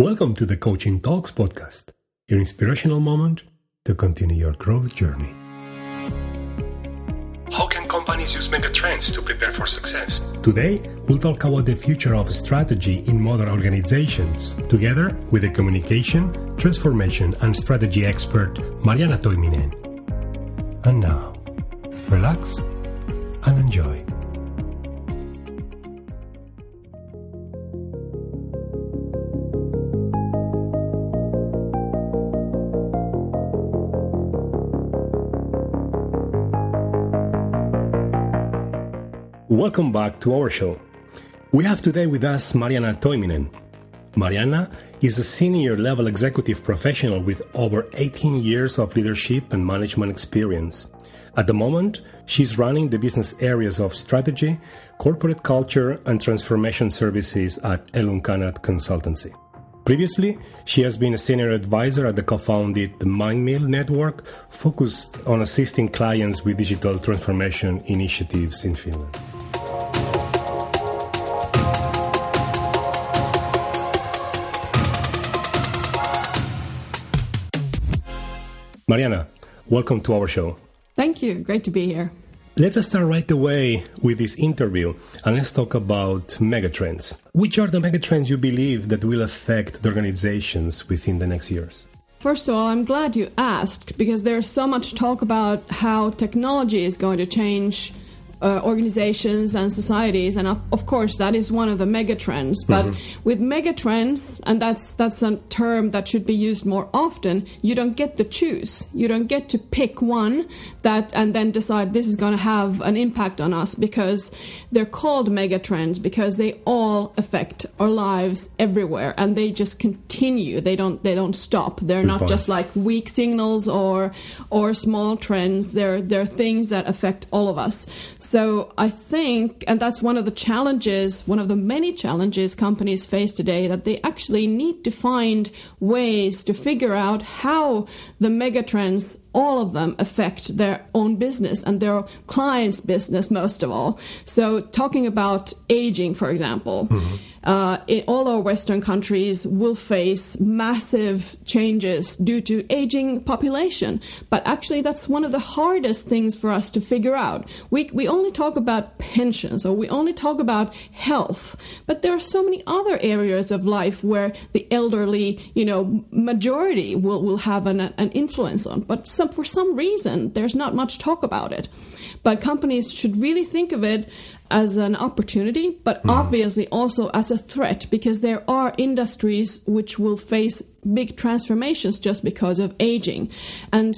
Welcome to the Coaching Talks podcast, your inspirational moment to continue your growth journey. How can companies use megatrends to prepare for success? Today, we'll talk about the future of strategy in modern organizations, together with the communication, transformation, and strategy expert Marjaana Toiminen. And now, relax and enjoy. Welcome back to our show. We have today with us Marjaana Toiminen. Marjaana is a senior level executive professional with over 18 years of leadership and management experience. At the moment, she's running the business areas of strategy, corporate culture, and transformation services at Ellun Kanat Consultancy. Previously, she has been a senior advisor at the co-founded Mindmill Network, focused on assisting clients with digital transformation initiatives in Finland. Marjaana, welcome to our show. Thank you. Great to be here. Let us start right away with this interview and let's talk about megatrends. Which are the megatrends you believe that will affect the organizations within the next years? First of all, I'm glad you asked because there's so much talk about how technology is going to change uh, organizations and societies, and of, of, course that is one of the megatrends. But mm-hmm. with megatrends, and that's that's a term that should be used more often. You don't get to choose. You don't get to pick one that and then decide this is going to have an impact on us because they're called megatrends because they all affect our lives everywhere, and they just continue. They don't they don't stop. They're not just like weak signals or or small trends. They're they're things that affect all of us. So I think, and that's one of the challenges, one of the many challenges companies face today, that they actually need to find ways to figure out how the megatrends all of them affect their own business and their clients' business most of all. So, talking about aging, for example, mm-hmm. uh, in all our Western countries will face massive changes due to aging population. But actually, that's one of the hardest things for us to figure out. We we only talk about pensions or we only talk about health, but there are so many other areas of life where the elderly, you know, majority will will have an an influence on. But some, for some reason, there's not much talk about it. But companies should really think of it as an opportunity, but mm. obviously also as a threat because there are industries which will face big transformations just because of aging. And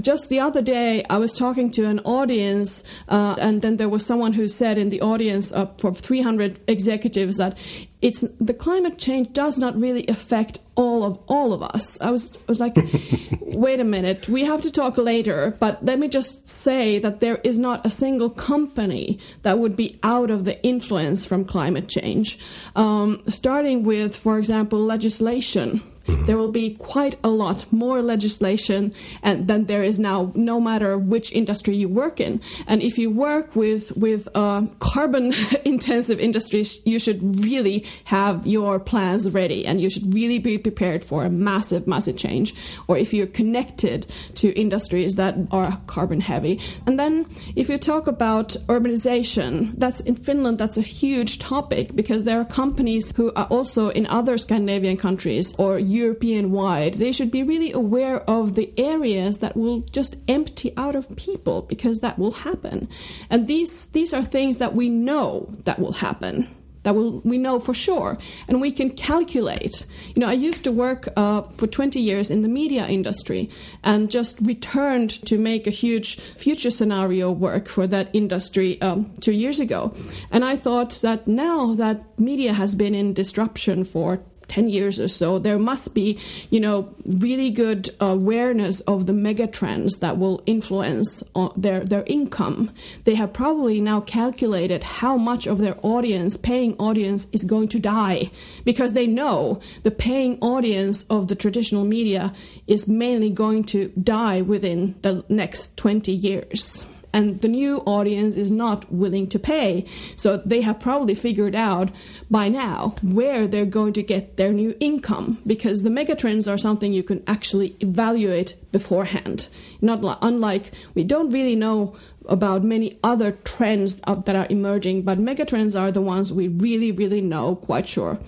just the other day, I was talking to an audience, uh, and then there was someone who said in the audience uh, for 300 executives that it's the climate change does not really affect all of all of us. I was I was like, wait a minute, we have to talk later. But let me just say that there is not a single company that would be out of the influence from climate change. Um, starting with, for example, legislation. Mm-hmm. There will be quite a lot more legislation and than there is now, no matter which industry you work in. And if you work with with uh, carbon intensive industries, you should really have your plans ready, and you should really be prepared for a massive, massive change. Or if you're connected to industries that are carbon heavy, and then if you talk about urbanization, that's in Finland. That's a huge topic because there are companies who are also in other Scandinavian countries or European wide, they should be really aware of the areas that will just empty out of people because that will happen. And these these are things that we know that will happen that will, we know for sure and we can calculate you know i used to work uh, for 20 years in the media industry and just returned to make a huge future scenario work for that industry um, two years ago and i thought that now that media has been in disruption for 10 years or so, there must be, you know, really good awareness of the mega trends that will influence uh, their, their income. They have probably now calculated how much of their audience, paying audience, is going to die because they know the paying audience of the traditional media is mainly going to die within the next 20 years and the new audience is not willing to pay. So they have probably figured out by now where they're going to get their new income because the megatrends are something you can actually evaluate beforehand. Not like, unlike we don't really know about many other trends that are emerging, but megatrends are the ones we really, really know quite sure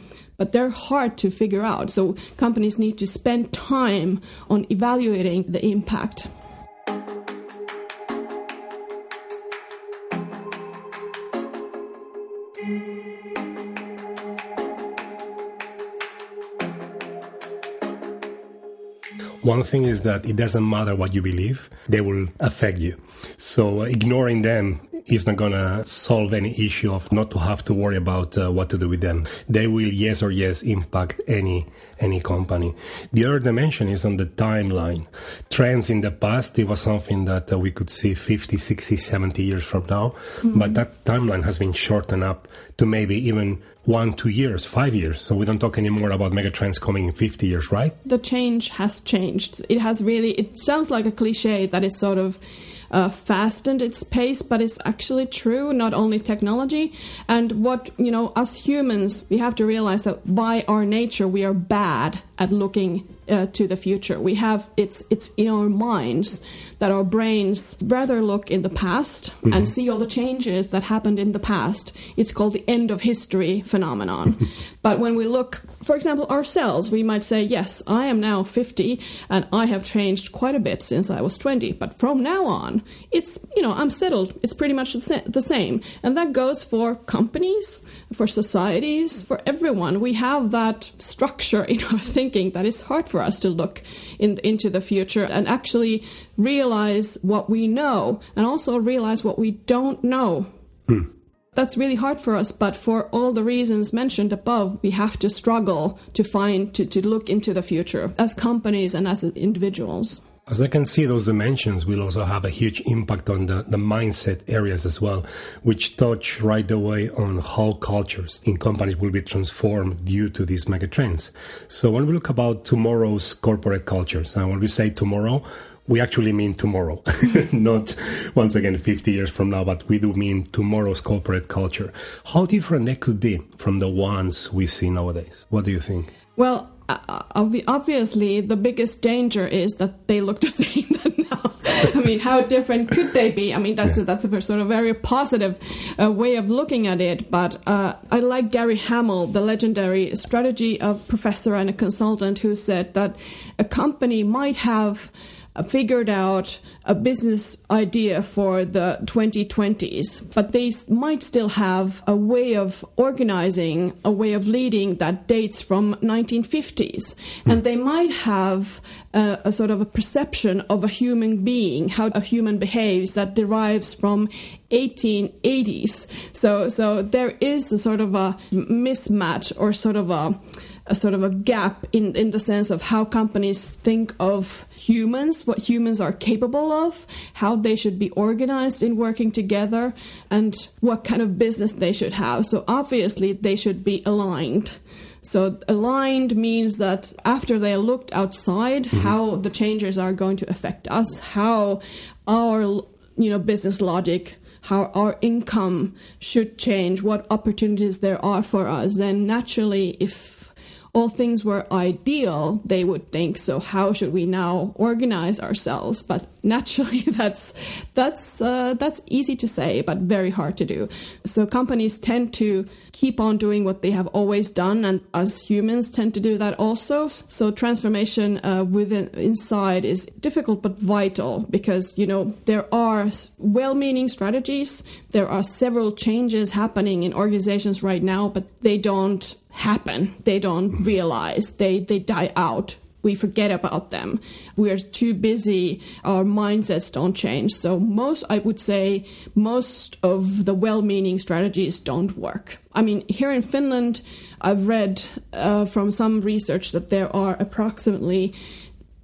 but they're hard to figure out. So companies need to spend time on evaluating the impact. One thing is that it doesn't matter what you believe, they will affect you. So ignoring them is not going to solve any issue of not to have to worry about uh, what to do with them. They will, yes or yes, impact any any company. The other dimension is on the timeline. Trends in the past, it was something that uh, we could see 50, 60, 70 years from now, mm-hmm. but that timeline has been shortened up to maybe even one, two years, five years. So we don't talk anymore about megatrends coming in 50 years, right? The change has changed. It has really, it sounds like a cliche that it's sort of uh, fastened its pace, but it's actually true, not only technology. And what, you know, us humans, we have to realize that by our nature, we are bad at looking uh, to the future. We have it's it's in our minds that our brains rather look in the past mm-hmm. and see all the changes that happened in the past. It's called the end of history phenomenon. but when we look, for example, ourselves, we might say, "Yes, I am now 50 and I have changed quite a bit since I was 20, but from now on, it's, you know, I'm settled. It's pretty much the same." And that goes for companies, for societies, for everyone. We have that structure in our thinking that is hard for us to look in, into the future and actually realize what we know and also realize what we don't know. Hmm. That's really hard for us, but for all the reasons mentioned above, we have to struggle to find, to, to look into the future as companies and as individuals. As I can see, those dimensions will also have a huge impact on the, the mindset areas as well, which touch right away on how cultures in companies will be transformed due to these megatrends. So when we look about tomorrow's corporate cultures, and when we say tomorrow, we actually mean tomorrow, not once again 50 years from now, but we do mean tomorrow's corporate culture. How different they could be from the ones we see nowadays? What do you think? Well, obviously the biggest danger is that they look the same now. I mean, how different could they be? I mean, that's yeah. a, that's a sort of very positive uh, way of looking at it. But uh, I like Gary Hamel, the legendary strategy of professor and a consultant, who said that a company might have uh, figured out a business idea for the 2020s, but they might still have a way of organizing, a way of leading that dates from 1950s, mm. and they might have a, a, sort of a perception of a human being, how a human behaves that derives from 1880s. So, so there is a sort of a mismatch or sort of a a sort of a gap in, in the sense of how companies think of humans, what humans are capable of, how they should be organized in working together, and what kind of business they should have. So obviously, they should be aligned. So aligned means that after they looked outside, mm-hmm. how the changes are going to affect us, how our you know business logic how our income should change, what opportunities there are for us, then naturally, if all things were ideal, they would think, so how should we now organize ourselves? But naturally, that's that's uh, that's easy to say, but very hard to do. So companies tend to keep on doing what they have always done, and us humans tend to do that also. So transformation uh, within inside is difficult but vital because you know there are well-meaning strategies. There are several changes happening in organizations right now, but they don't happen. They don't mm-hmm. realize. They they die out. We forget about them. We are too busy. Our mindsets don't change. So most, I would say, most of the well-meaning strategies don't work. I mean, here in Finland, I've read uh, from some research that there are approximately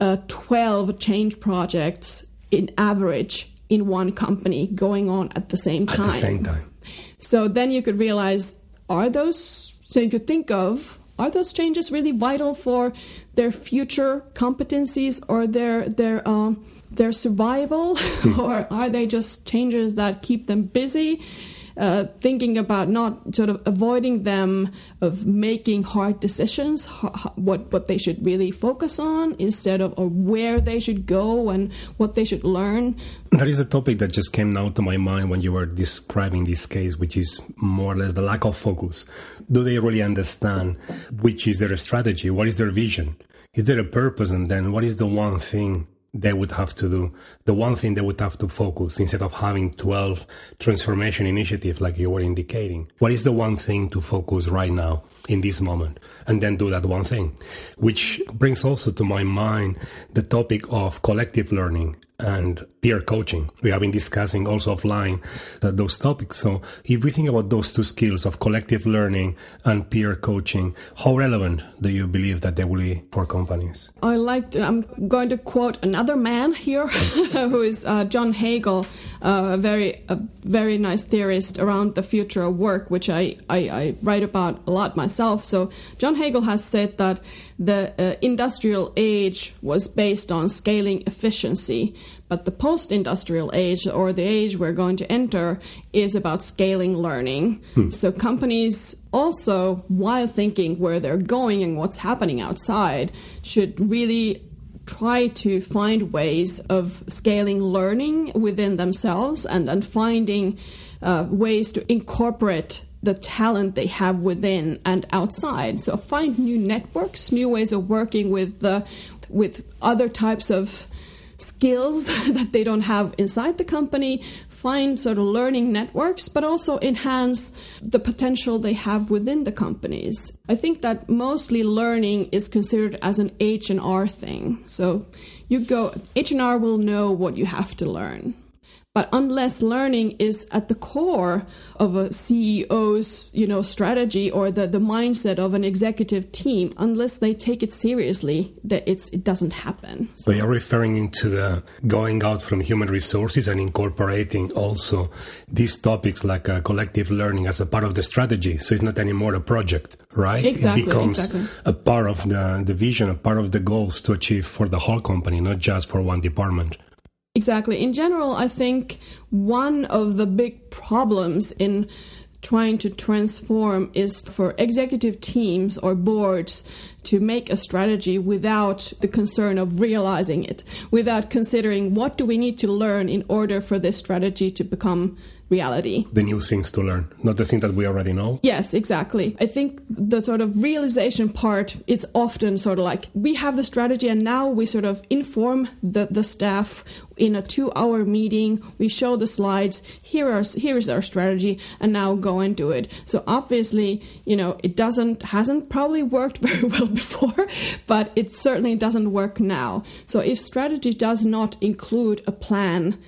uh, 12 change projects in average in one company going on at the same time. At the same time. So then you could realize, are those so you could think of are those changes really vital for their future competencies or their their um, their survival, or are they just changes that keep them busy? Uh, thinking about not sort of avoiding them of making hard decisions, what what they should really focus on instead of or where they should go and what they should learn. That is a topic that just came now to my mind when you were describing this case, which is more or less the lack of focus. Do they really understand which is their strategy? What is their vision? Is there a purpose? And then what is the one thing they would have to do, the one thing they would have to focus instead of having 12 transformation initiatives like you were indicating. What is the one thing to focus right now in this moment? And then do that one thing, which brings also to my mind the topic of collective learning and peer coaching. We have been discussing also offline uh, those topics. So if we think about those two skills of collective learning and peer coaching, how relevant do you believe that they will be for companies? I like. I'm going to quote another man here, who is uh, John Hagel, uh, a very a very nice theorist around the future of work, which I, I, I write about a lot myself. So John Hagel has said that the uh, industrial age was based on scaling efficiency, but the post industrial age, or the age we're going to enter, is about scaling learning. Hmm. So companies also, while thinking where they're going and what's happening outside, should really try to find ways of scaling learning within themselves and, and finding uh, ways to incorporate the talent they have within and outside. So find new networks, new ways of working with uh, with other types of skills that they don't have inside the company. Find sort of learning networks, but also enhance the potential they have within the companies. I think that mostly learning is considered as an H and R thing. So you go H and R will know what you have to learn but unless learning is at the core of a CEO's, you know, strategy or the, the mindset of an executive team, unless they take it seriously, that it's it doesn't happen. So, you're referring into the going out from human resources and incorporating also these topics like uh, collective learning as a part of the strategy. So it's not anymore a project, right? Exactly. It becomes exactly. a part of the, the vision, a part of the goals to achieve for the whole company, not just for one department. Exactly. In general, I think one of the big problems in trying to transform is for executive teams or boards to make a strategy without the concern of realizing it, without considering what do we need to learn in order for this strategy to become reality. The new things to learn, not the thing that we already know. Yes, exactly. I think the sort of realization part is often sort of like we have the strategy and now we sort of inform the, the staff in a two hour meeting we show the slides here are here is our strategy and now go and do it so obviously you know it doesn't hasn't probably worked very well before but it certainly doesn't work now so if strategy does not include a plan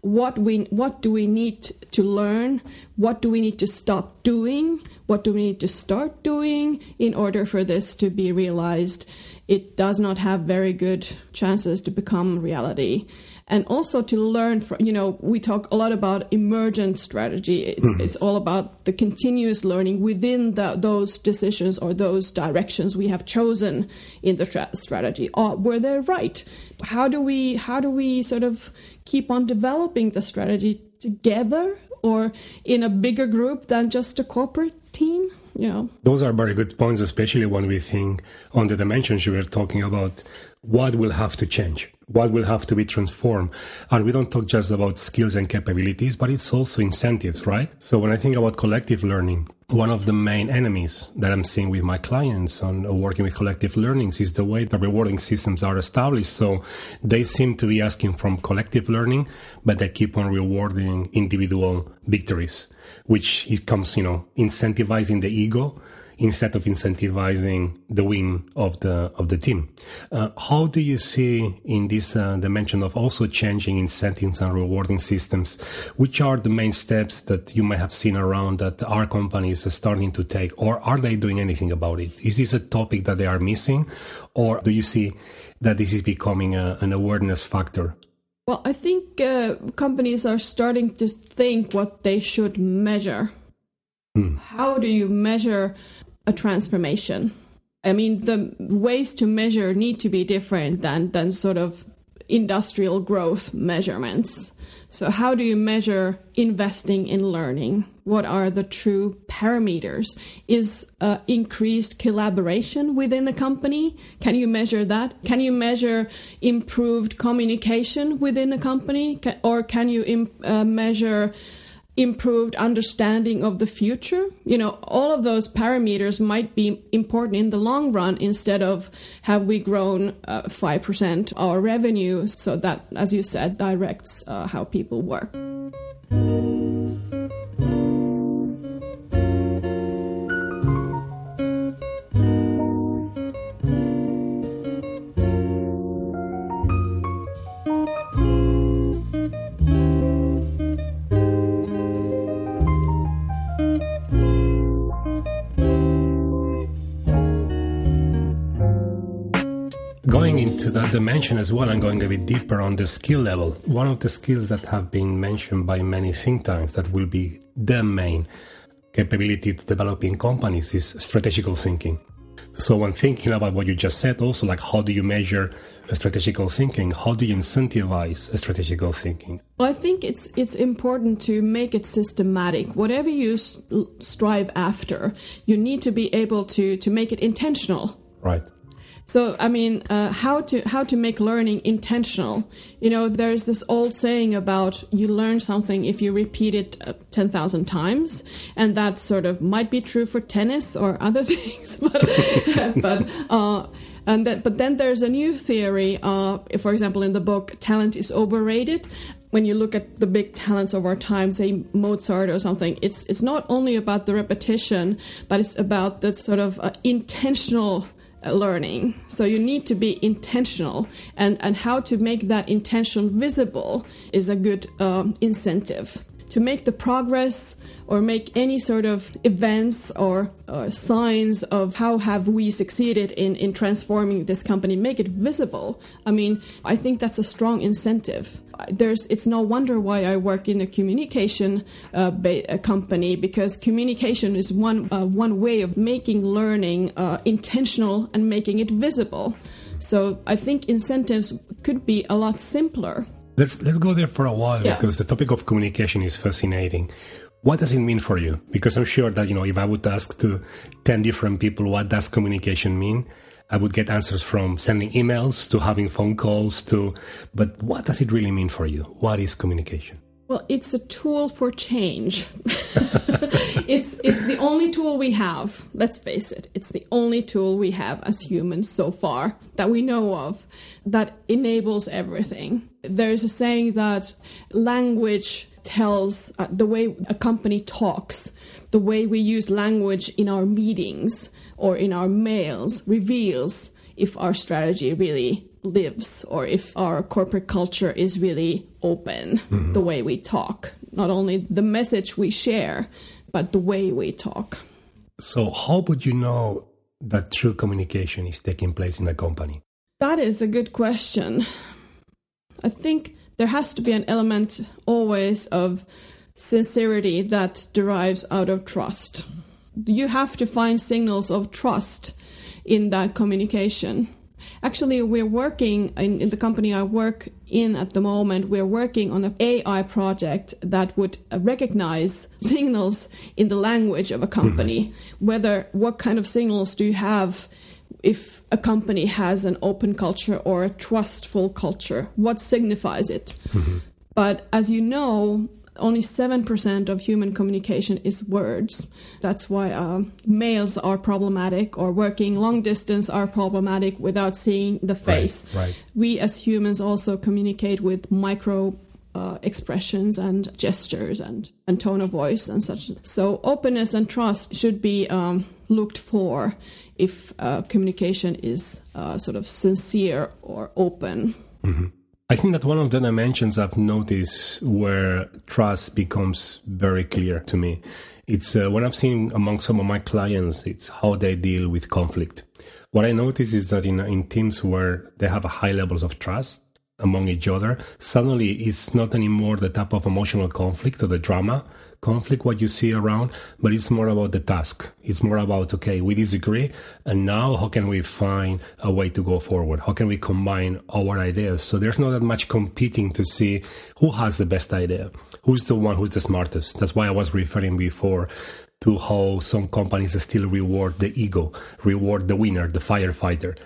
what we what do we need to learn? What do we need to stop doing? What do we need to start doing in order for this to be realized? It does not have very good chances to become reality and also to learn from you know we talk a lot about emergent strategy. It's mm-hmm. it's all about the continuous learning within the, those decisions or those directions we have chosen in the tra- strategy. Or were they right? How do we how do we sort of keep on developing the strategy together or in a bigger group than just a corporate team? You know? Those are very good points especially when we think on the dimensions you were talking about. What will have to change what will have to be transformed. And we don't talk just about skills and capabilities, but it's also incentives, right? So when I think about collective learning, one of the main enemies that I'm seeing with my clients on working with collective learnings is the way the rewarding systems are established. So they seem to be asking from collective learning, but they keep on rewarding individual victories, which it comes, you know, incentivizing the ego instead of incentivizing the win of the of the team. Uh, how do you see in this uh, dimension of also changing incentives and rewarding systems? Which are the main steps that you may have seen around that our companies are starting to take, or are they doing anything about it? Is this a topic that they are missing, or do you see that this is becoming a, an awareness factor? Well, I think uh, companies are starting to think what they should measure. Hmm. How do you measure a transformation. I mean, the ways to measure need to be different than, than sort of industrial growth measurements. So, how do you measure investing in learning? What are the true parameters? Is uh, increased collaboration within a company? Can you measure that? Can you measure improved communication within a company? or can you imp- uh, measure improved understanding of the future. You know, all of those parameters might be important in the long run instead of have we grown uh, 5% our revenue. So that, as you said, directs uh, how people work. Going into that dimension as well and going a bit deeper on the skill level, one of the skills that have been mentioned by many think tanks that will be the main capability to develop in companies is strategical thinking. So when thinking about what you just said, also like how do you measure strategical thinking? How do you incentivize strategical thinking? Well, I think it's it's important to make it systematic. Whatever you strive after, you need to be able to to make it intentional. Right. So, I mean, uh, how to how to make learning intentional? You know, there's this old saying about you learn something if you repeat it uh, ten thousand times, and that sort of might be true for tennis or other things, but but. Uh, and that, but then there's a new theory. Uh, for example, in the book, talent is overrated. When you look at the big talents of our time, say Mozart or something, it's it's not only about the repetition, but it's about the sort of uh, intentional learning. So you need to be intentional, and, and how to make that intention visible is a good um, incentive. To make the progress or make any sort of events or, or signs of how have we succeeded in, in transforming this company, make it visible. I mean, I think that's a strong incentive there's it's no wonder why I work in a communication uh, ba- company because communication is one uh, one way of making learning uh, intentional and making it visible. So I think incentives could be a lot simpler. Let's let's go there for a while yeah. because the topic of communication is fascinating. What does it mean for you? Because I'm sure that you know if I would ask to ten different people what does communication mean, I would get answers from sending emails to having phone calls to, but what does it really mean for you? What is communication? Well, it's a tool for change. it's it's the only tool we have. Let's face it. It's the only tool we have as humans so far that we know of that enables everything. There's a saying that language tells uh, the way a company talks, the way we use language in our meetings, or in our mails reveals if our strategy really lives or if our corporate culture is really open mm-hmm. the way we talk. Not only the message we share but the way we talk. So how would you know that true communication is taking place in a company? That is a good question. I think there has to be an element always of sincerity that derives out of trust. You have to find signals of trust in that communication. Actually, we're working in, in, the company I work in at the moment. We're working on an AI project that would recognize signals in the language of a company. Mm-hmm. Whether what kind of signals do you have if a company has an open culture or a trustful culture? What signifies it? Mm-hmm. But as you know, only 7% of human communication is words. That's why uh, mails are problematic or working long distance are problematic without seeing the face. Right, right. We as humans also communicate with micro uh, expressions and gestures and, and tone of voice and such. So openness and trust should be um, looked for if uh, communication is uh, sort of sincere or open. Mm-hmm. I think that one of the dimensions I've noticed where trust becomes very clear to me, it's uh, what I've seen among some of my clients, it's how they deal with conflict. What I notice is that in, in teams where they have high levels of trust, among each other, suddenly it's not anymore the type of emotional conflict or the drama conflict what you see around, but it's more about the task. It's more about, okay, we disagree, and now how can we find a way to go forward? How can we combine our ideas? So there's not that much competing to see who has the best idea, who's the one who's the smartest. That's why I was referring before to how some companies still reward the ego, reward the winner, the firefighter.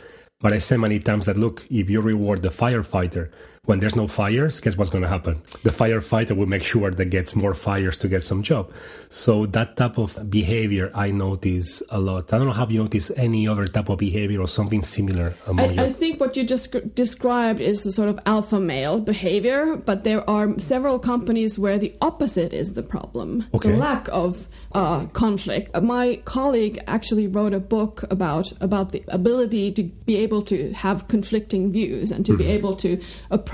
But I say many times that look, if you reward the firefighter, when there's no fires, guess what's going to happen? The firefighter will make sure that gets more fires to get some job. So that type of behavior I notice a lot. I don't know have you noticed any other type of behavior or something similar among I, I think what you just described is the sort of alpha male behavior, but there are several companies where the opposite is the problem. Okay. The lack of uh, conflict. Uh, my colleague actually wrote a book about about the ability to be able to have conflicting views and to mm-hmm. be able to approach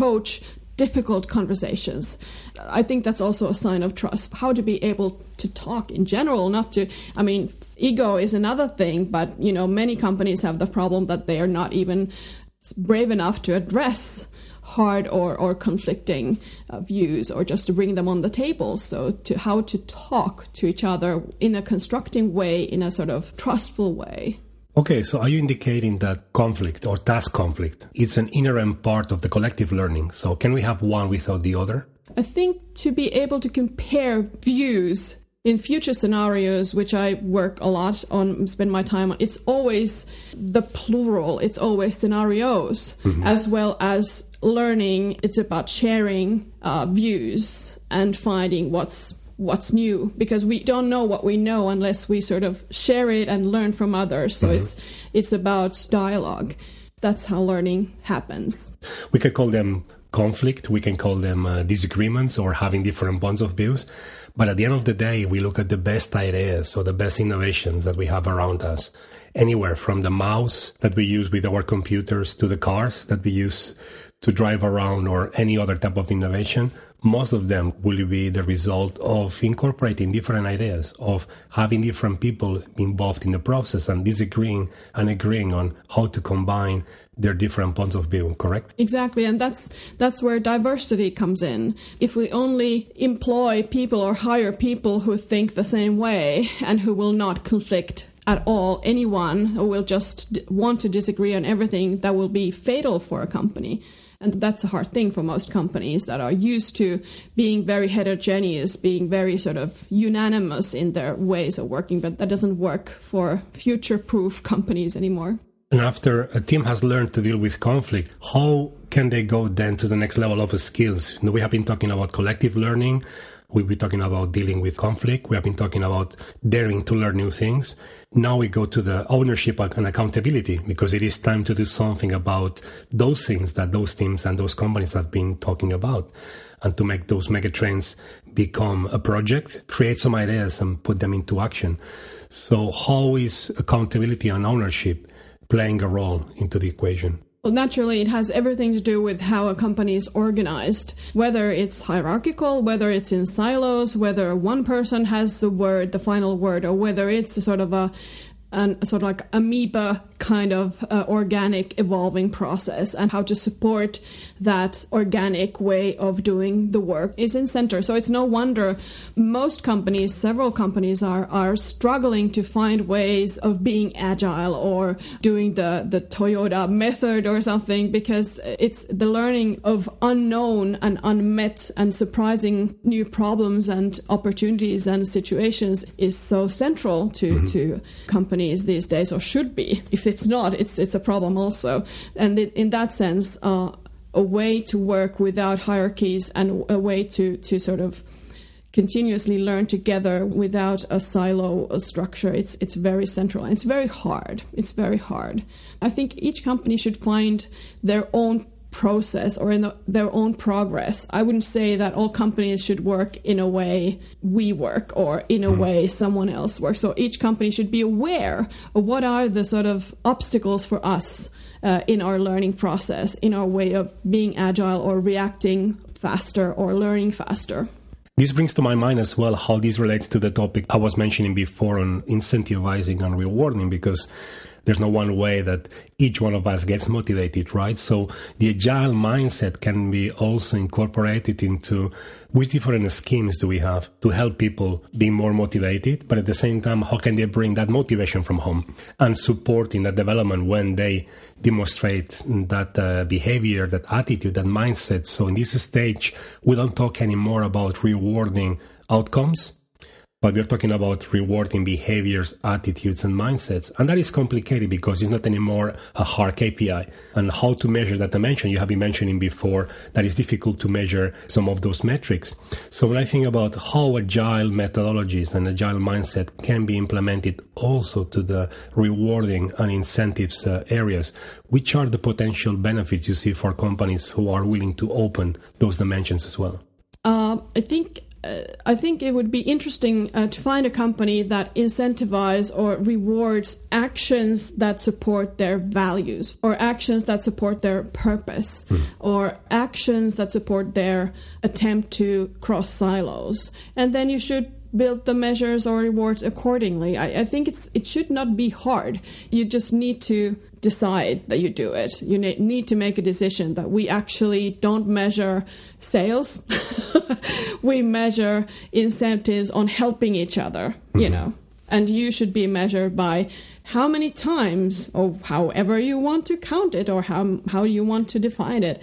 difficult conversations. I think that's also a sign of trust. How to be able to talk in general, not to, I mean, ego is another thing, but, you know, many companies have the problem that they are not even brave enough to address hard or, or conflicting uh, views or just to bring them on the table. So, to how to talk to each other in a constructing way, in a sort of trustful way. Okay, so are you indicating that conflict or task conflict it's an inherent part of the collective learning? So can we have one without the other? I think to be able to compare views in future scenarios, which I work a lot on, spend my time on, it's always the plural. It's always scenarios mm-hmm. as well as learning. It's about sharing uh, views and finding what's what's new because we don't know what we know unless we sort of share it and learn from others. So mm-hmm. it's it's about dialogue. That's how learning happens. We could call them conflict. We can call them uh, disagreements or having different points of views. But at the end of the day, we look at the best ideas or the best innovations that we have around us. Anywhere from the mouse that we use with our computers to the cars that we use to drive around or any other type of innovation most of them will be the result of incorporating different ideas, of having different people involved in the process and disagreeing and agreeing on how to combine their different points of view, correct? Exactly, and that's that's where diversity comes in. If we only employ people or hire people who think the same way and who will not conflict at all anyone who will just want to disagree on everything that will be fatal for a company and that's a hard thing for most companies that are used to being very heterogeneous, being very sort of unanimous in their ways of working, but that doesn't work for future proof companies anymore. And after a team has learned to deal with conflict, how can they go then to the next level of skills? We have been talking about collective learning. We've been talking about dealing with conflict. We have been talking about daring to learn new things. Now we go to the ownership and accountability because it is time to do something about those things that those teams and those companies have been talking about and to make those megatrends become a project, create some ideas and put them into action. So how is accountability and ownership playing a role into the equation? Well, naturally, it has everything to do with how a company is organized, whether it's hierarchical, whether it's in silos, whether one person has the word, the final word, or whether it's a sort of a an, sort of like amoeba kind of uh, organic evolving process and how to support that organic way of doing the work is in center so it's no wonder most companies several companies are are struggling to find ways of being agile or doing the the Toyota method or something because it's the learning of unknown and unmet and surprising new problems and opportunities and situations is so central to mm-hmm. to companies these days or should be if it's not, it's it's a problem also. And it, in that sense, uh, a way to work without hierarchies and a way to to sort of continuously learn together without a silo structure. It's it's very central. And it's very hard. It's very hard. I think each company should find their own process or in the, their own progress. I wouldn't say that all companies should work in a way we work or in a mm. way someone else works. So each company should be aware of what are the sort of obstacles for us uh, in our learning process, in our way of being agile or reacting faster or learning faster. This brings to my mind as well how this relates to the topic I was mentioning before on incentivizing and rewarding because There's no one way that each one of us gets motivated, right? So the agile mindset can be also incorporated into which different schemes do we have to help people be more motivated, but at the same time, how can they bring that motivation from home and support in that development when they demonstrate that uh, behavior, that attitude, that mindset. So in this stage, we don't talk anymore about rewarding outcomes, but we're talking about rewarding behaviors, attitudes, and mindsets. And that is complicated because it's not anymore a hard KPI. And how to measure that dimension, you have been mentioning before, that is difficult to measure some of those metrics. So when I think about how agile methodologies and agile mindset can be implemented also to the rewarding and incentives uh, areas, which are the potential benefits you see for companies who are willing to open those dimensions as well? Uh, I think I think it would be interesting uh, to find a company that incentivizes or rewards actions that support their values, or actions that support their purpose, mm. or actions that support their attempt to cross silos. And then you should build the measures or rewards accordingly. I, I think it's it should not be hard. You just need to decide that you do it. You need to make a decision that we actually don't measure sales. we measure incentives on helping each other, mm-hmm. you know. And you should be measured by how many times, or however you want to count it, or how, how you want to define it.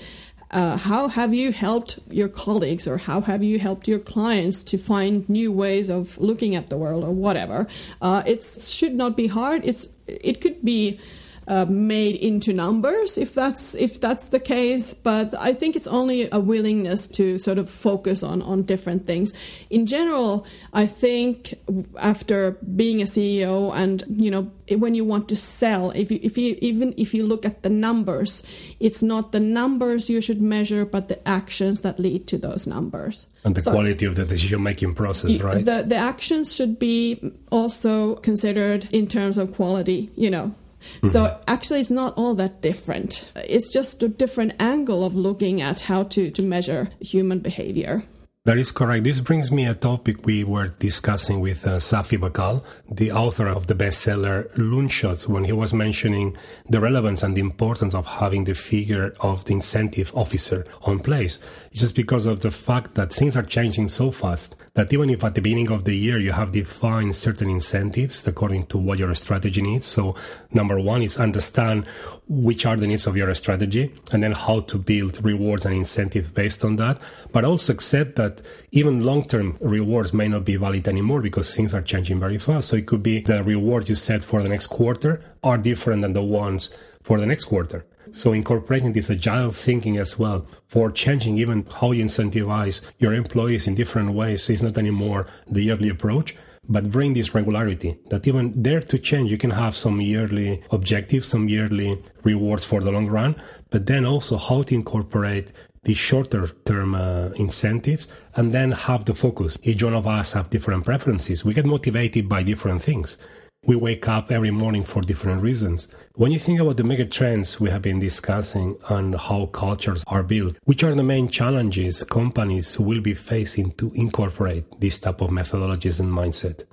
Uh, how have you helped your colleagues or how have you helped your clients to find new ways of looking at the world or whatever uh, it should not be hard it's it could be uh, made into numbers if that's if that's the case but i think it's only a willingness to sort of focus on on different things. In general i think after being a ceo and you know when you want to sell if you if you even if you look at the numbers it's not the numbers you should measure but the actions that lead to those numbers. And the so, quality of the decision making process right? the the actions should be also considered in terms of quality you know Mm-hmm. So actually, it's not all that different. It's just a different angle of looking at how to, to measure human behavior. That is correct. This brings me a topic we were discussing with uh, Safi Bahcall, the author of the bestseller Loonshots, when he was mentioning the relevance and the importance of having the figure of the incentive officer on place. Just because of the fact that things are changing so fast that even if at the beginning of the year you have defined certain incentives according to what your strategy needs. So number one is understand which are the needs of your strategy and then how to build rewards and incentives based on that. But also accept that even long-term rewards may not be valid anymore because things are changing very fast. So it could be the rewards you set for the next quarter are different than the ones for the next quarter. So incorporating this agile thinking as well for changing even how you incentivize your employees in different ways is not anymore the yearly approach, but bring this regularity that even there to change, you can have some yearly objectives, some yearly rewards for the long run, but then also how to incorporate the shorter term uh, incentives and then have the focus. Each one of us have different preferences. We get motivated by different things we wake up every morning for different reasons. When you think about the mega trends we have been discussing and how cultures are built, which are the main challenges companies will be facing to incorporate this type of methodologies and mindset?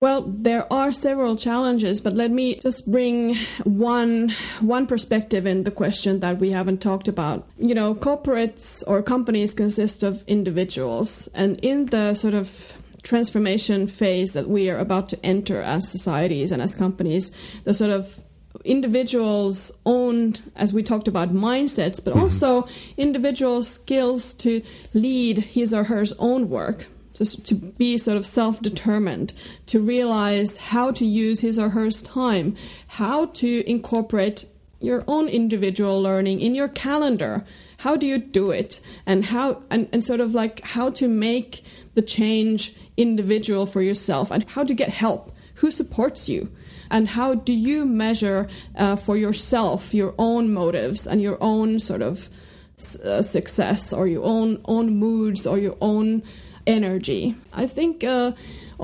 Well, there are several challenges, but let me just bring one one perspective in the question that we haven't talked about. You know, corporates or companies consist of individuals, and in the sort of transformation phase that we are about to enter as societies and as companies, the sort of individuals' own, as we talked about, mindsets, but mm-hmm. also individual skills to lead his or her own work. Just to be sort of self determined, to realize how to use his or her time, how to incorporate your own individual learning in your calendar. How do you do it? And how, and, and sort of like how to make the change individual for yourself and how to get help. Who supports you? And how do you measure uh, for yourself your own motives and your own sort of uh, success or your own own moods or your own energy? I think uh,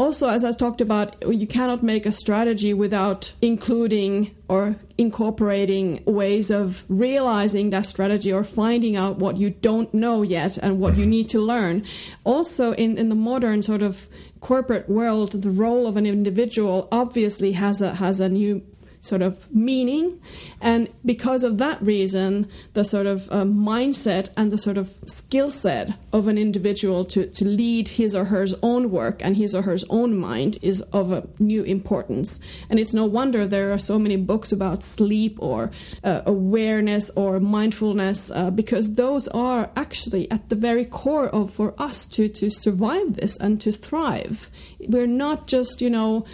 also, as I talked about, you cannot make a strategy without including or incorporating ways of realizing that strategy or finding out what you don't know yet and what you mm-hmm. need to learn. Also, in, in the modern sort of corporate world, the role of an individual obviously has a has a new sort of meaning. And because of that reason, the sort of uh, mindset and the sort of skill set of an individual to, to lead his or her own work and his or her own mind is of a new importance. And it's no wonder there are so many books about sleep or uh, awareness or mindfulness, uh, because those are actually at the very core of for us to, to survive this and to thrive. We're not just, you know,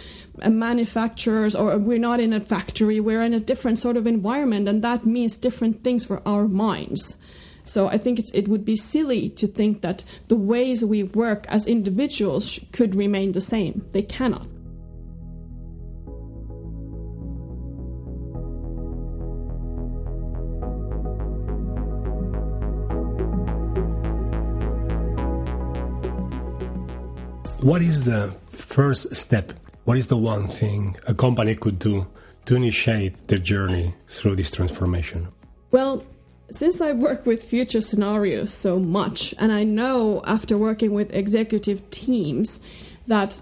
manufacturers or we're not in a factory, we're in a different sort of environment, and that means different things for our minds. So I think it would be silly to think that the ways we work as individuals could remain the same. They cannot. What is the first step? What is the one thing a company could do to initiate their journey through this transformation? Well, since I work with future scenarios so much, and I know after working with executive teams that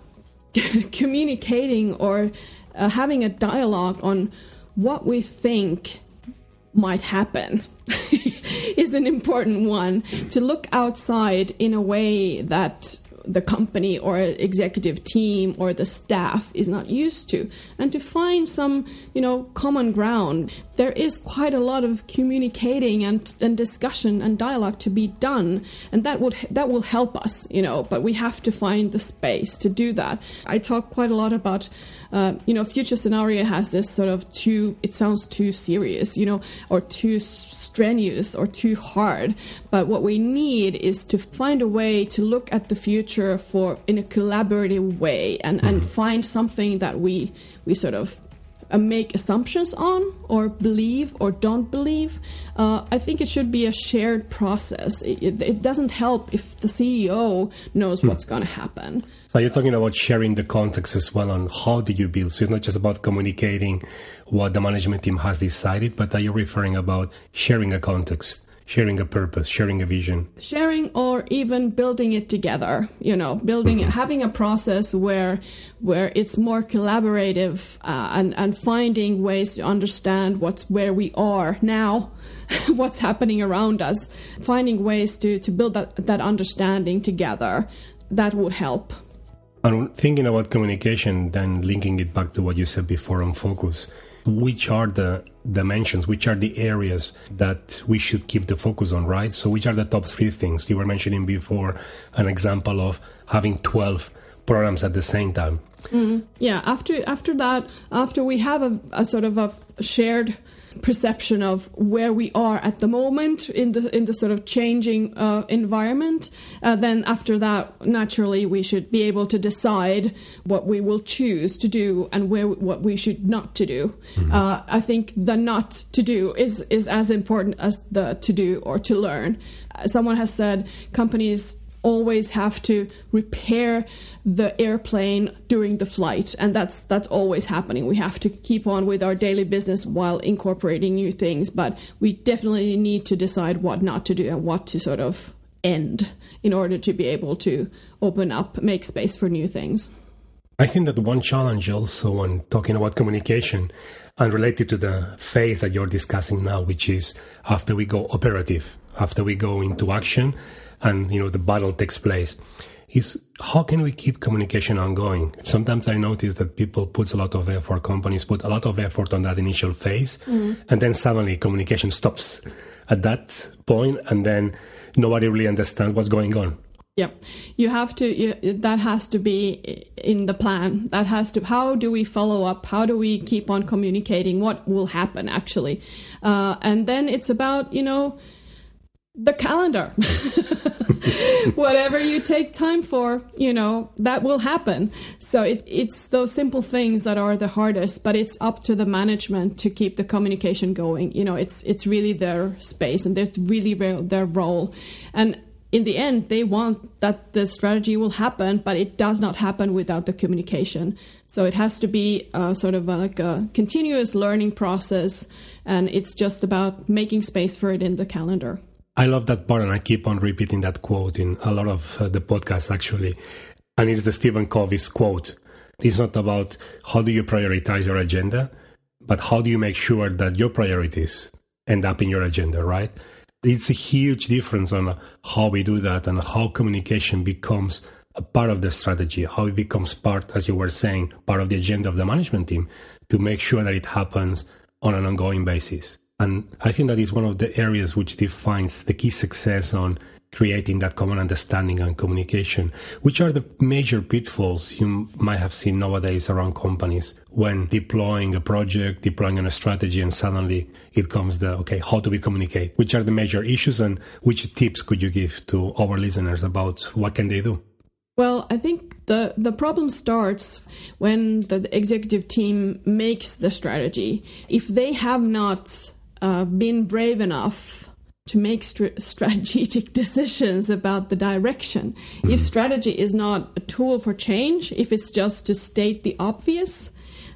communicating or uh, having a dialogue on what we think might happen is an important one to look outside in a way that the company or executive team or the staff is not used to. And to find some you know common ground there is quite a lot of communicating and, and discussion and dialogue to be done and that would that will help us you know but we have to find the space to do that i talk quite a lot about uh, you know future scenario has this sort of too it sounds too serious you know or too strenuous or too hard but what we need is to find a way to look at the future for in a collaborative way and mm-hmm. and find something that we we sort of make assumptions on or believe or don't believe. Uh, I think it should be a shared process. It, it, it doesn't help if the CEO knows hmm. what's going to happen. So you're talking about sharing the context as well on how do you build. So it's not just about communicating what the management team has decided, but are you referring about sharing a context? Sharing a purpose, sharing a vision. Sharing or even building it together, you know, building mm-hmm. it, having a process where where it's more collaborative uh, and and finding ways to understand what's where we are now, what's happening around us, finding ways to to build that that understanding together. That would help. And thinking about communication, then linking it back to what you said before on focus which are the dimensions, which are the areas that we should keep the focus on, right? So, which are the top three things? You were mentioning before an example of having 12 programs at the same time. Mm, yeah, after after that, after we have a, a sort of a shared perception of where we are at the moment in the in the sort of changing uh, environment. Uh, then after that, naturally, we should be able to decide what we will choose to do and where what we should not to do. Mm-hmm. Uh, I think the not to do is is as important as the to do or to learn. Uh, someone has said companies always have to repair the airplane during the flight and that's that's always happening. We have to keep on with our daily business while incorporating new things but we definitely need to decide what not to do and what to sort of end in order to be able to open up make space for new things. I think that one challenge also when talking about communication and related to the phase that you're discussing now which is after we go operative after we go into action and you know the battle takes place is how can we keep communication ongoing sometimes i notice that people put a lot of effort companies put a lot of effort on that initial phase mm. and then suddenly communication stops at that point and then nobody really understands what's going on yeah, you have to. You, that has to be in the plan. That has to. How do we follow up? How do we keep on communicating? What will happen actually? Uh, and then it's about you know the calendar. Whatever you take time for, you know, that will happen. So it, it's those simple things that are the hardest, but it's up to the management to keep the communication going. You know, it's it's really their space and it's really their, role. And in the end, they want that the strategy will happen, but it does not happen without the communication. So it has to be a, sort of like a continuous learning process, and it's just about making space for it in the calendar. I love that part, and I keep on repeating that quote in a lot of uh, the podcasts, actually. And it's the Stephen Covey's quote. It's not about how do you prioritize your agenda, but how do you make sure that your priorities end up in your agenda, right? It's a huge difference on how we do that and how communication becomes a part of the strategy, how it becomes part, as you were saying, part of the agenda of the management team to make sure that it happens on an ongoing basis. And I think that is one of the areas which defines the key success on creating that common understanding and communication, which are the major pitfalls you might have seen nowadays around companies when deploying a project, deploying a strategy, and suddenly it comes the, okay, how do we communicate? Which are the major issues and which tips could you give to our listeners about what can they do? Well, I think the, the problem starts when the executive team makes the strategy. If they have not uh, been brave enough to make st- strategic decisions about the direction, mm-hmm. if strategy is not a tool for change, if it's just to state the obvious,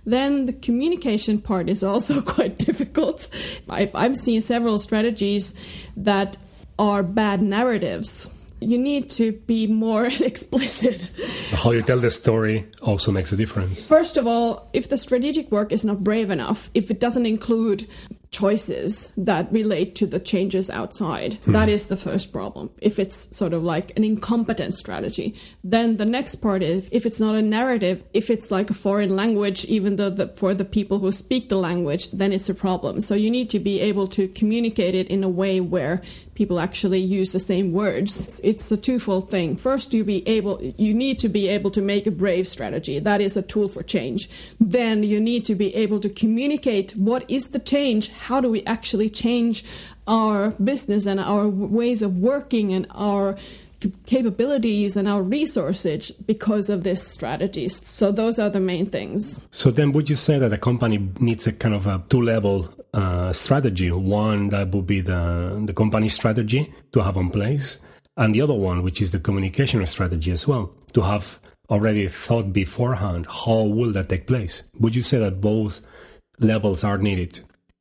then the communication part is also quite difficult. I, I've seen several strategies that are bad narratives you need to be more explicit. How you tell the story also makes a difference. First of all, if the strategic work is not brave enough, if it doesn't include choices that relate to the changes outside. Hmm. That is the first problem. If it's sort of like an incompetent strategy, then the next part is if it's not a narrative, if it's like a foreign language, even though the, for the people who speak the language, then it's a problem. So you need to be able to communicate it in a way where people actually use the same words. It's a twofold thing. First, you be able, you need to be able to make a brave strategy. That is a tool for change. Then you need to be able to communicate what is the change how do we actually change our business and our ways of working and our capabilities and our resources because of this strategy. So those are the main things. So then would you say that a company needs a kind of a two level uh, strategy? One that would be the, the company strategy to have in place and the other one, which is the communication strategy as well, to have already thought beforehand how will that take place? Would you say that both levels are needed?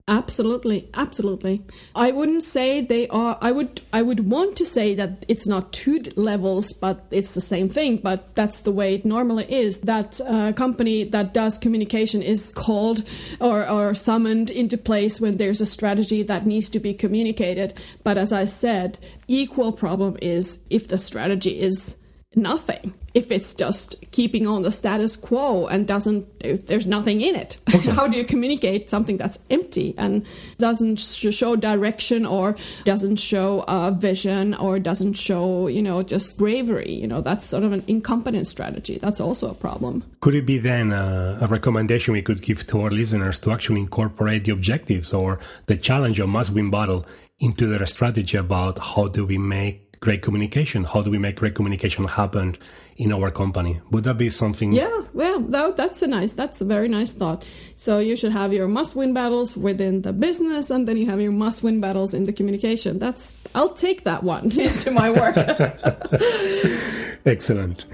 Absolutely, absolutely. I wouldn't say they are. I would. I would want to say that it's not two levels, but it's the same thing. But that's the way it normally is. That uh, company that does communication is called or, or summoned into place when there's a strategy that needs to be communicated. But as I said, equal problem is if the strategy is nothing. If it's just keeping on the status quo and doesn't there's nothing in it. Okay. how do you communicate something that's empty and doesn't show direction or doesn't show a vision or doesn't show you know just bravery? You know that's sort of an incompetent strategy. That's also a problem. Could it be then a, a recommendation we could give to our listeners to actually incorporate the objectives or the challenge of must win battle into their strategy about how do we make great communication? How do we make great communication happen in our company? Would that be something? Yeah, well, that, that's a nice, that's a very nice thought. So you should have your must-win battles within the business, and then you have your must-win battles in the communication. That's, I'll take that one into my work. Excellent.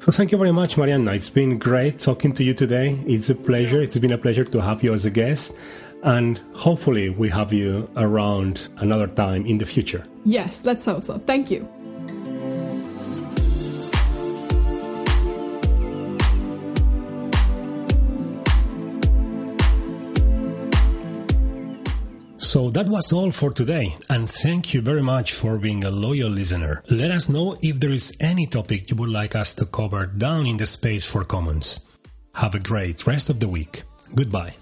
So thank you very much, Marjaana. It's been great talking to you today. It's a pleasure. It's been a pleasure to have you as a guest and hopefully we have you around another time in the future. Yes, let's hope so. Thank you. So that was all for today, and thank you very much for being a loyal listener. Let us know if there is any topic you would like us to cover down in the space for comments. Have a great rest of the week. Goodbye.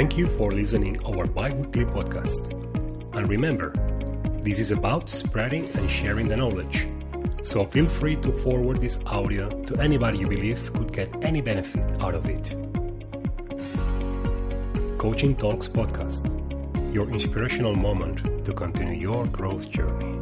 Thank you for listening our bi-weekly podcast. And remember, this is about spreading and sharing the knowledge. So feel free to forward this audio to anybody you believe could get any benefit out of it. Coaching Talks Podcast, your inspirational moment to continue your growth journey.